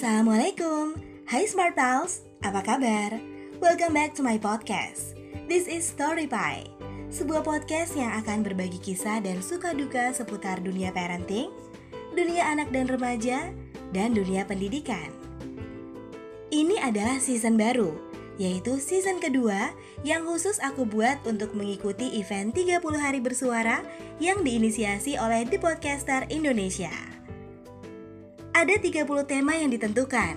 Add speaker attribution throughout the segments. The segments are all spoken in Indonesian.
Speaker 1: Assalamualaikum, hai Smart Pals, apa kabar? Welcome back to my podcast. This is Story Pie, sebuah podcast yang akan berbagi kisah dan suka duka seputar dunia parenting, dunia anak dan remaja, dan dunia pendidikan. Ini adalah season baru, yaitu season kedua yang khusus aku buat untuk mengikuti event 30 hari bersuara yang diinisiasi oleh The Podcaster Indonesia. Ada 30 tema yang ditentukan.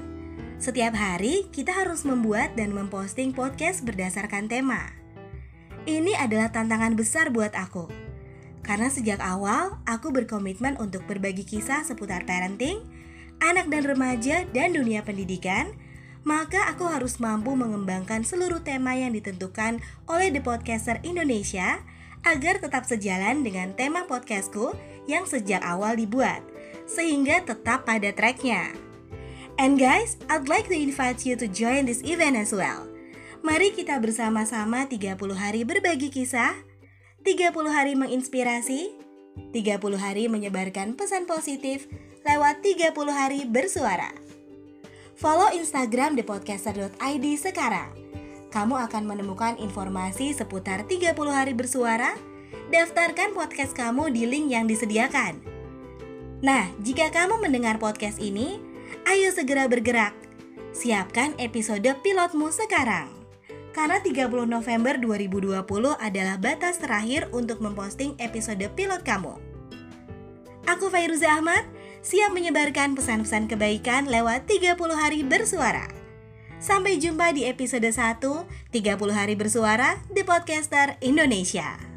Speaker 1: Setiap hari kita harus membuat dan memposting podcast berdasarkan tema. Ini adalah tantangan besar buat aku. Karena sejak awal aku berkomitmen untuk berbagi kisah seputar parenting, anak dan remaja dan dunia pendidikan, maka aku harus mampu mengembangkan seluruh tema yang ditentukan oleh The Podcaster Indonesia agar tetap sejalan dengan tema podcastku yang sejak awal dibuat sehingga tetap pada tracknya. And guys, I'd like to invite you to join this event as well. Mari kita bersama-sama 30 hari berbagi kisah, 30 hari menginspirasi, 30 hari menyebarkan pesan positif lewat 30 hari bersuara. Follow Instagram thepodcaster.id sekarang. Kamu akan menemukan informasi seputar 30 hari bersuara. Daftarkan podcast kamu di link yang disediakan. Nah, jika kamu mendengar podcast ini, ayo segera bergerak. Siapkan episode pilotmu sekarang. Karena 30 November 2020 adalah batas terakhir untuk memposting episode pilot kamu. Aku Fairuza Ahmad, siap menyebarkan pesan-pesan kebaikan lewat 30 hari bersuara. Sampai jumpa di episode 1 30 hari bersuara The Podcaster Indonesia.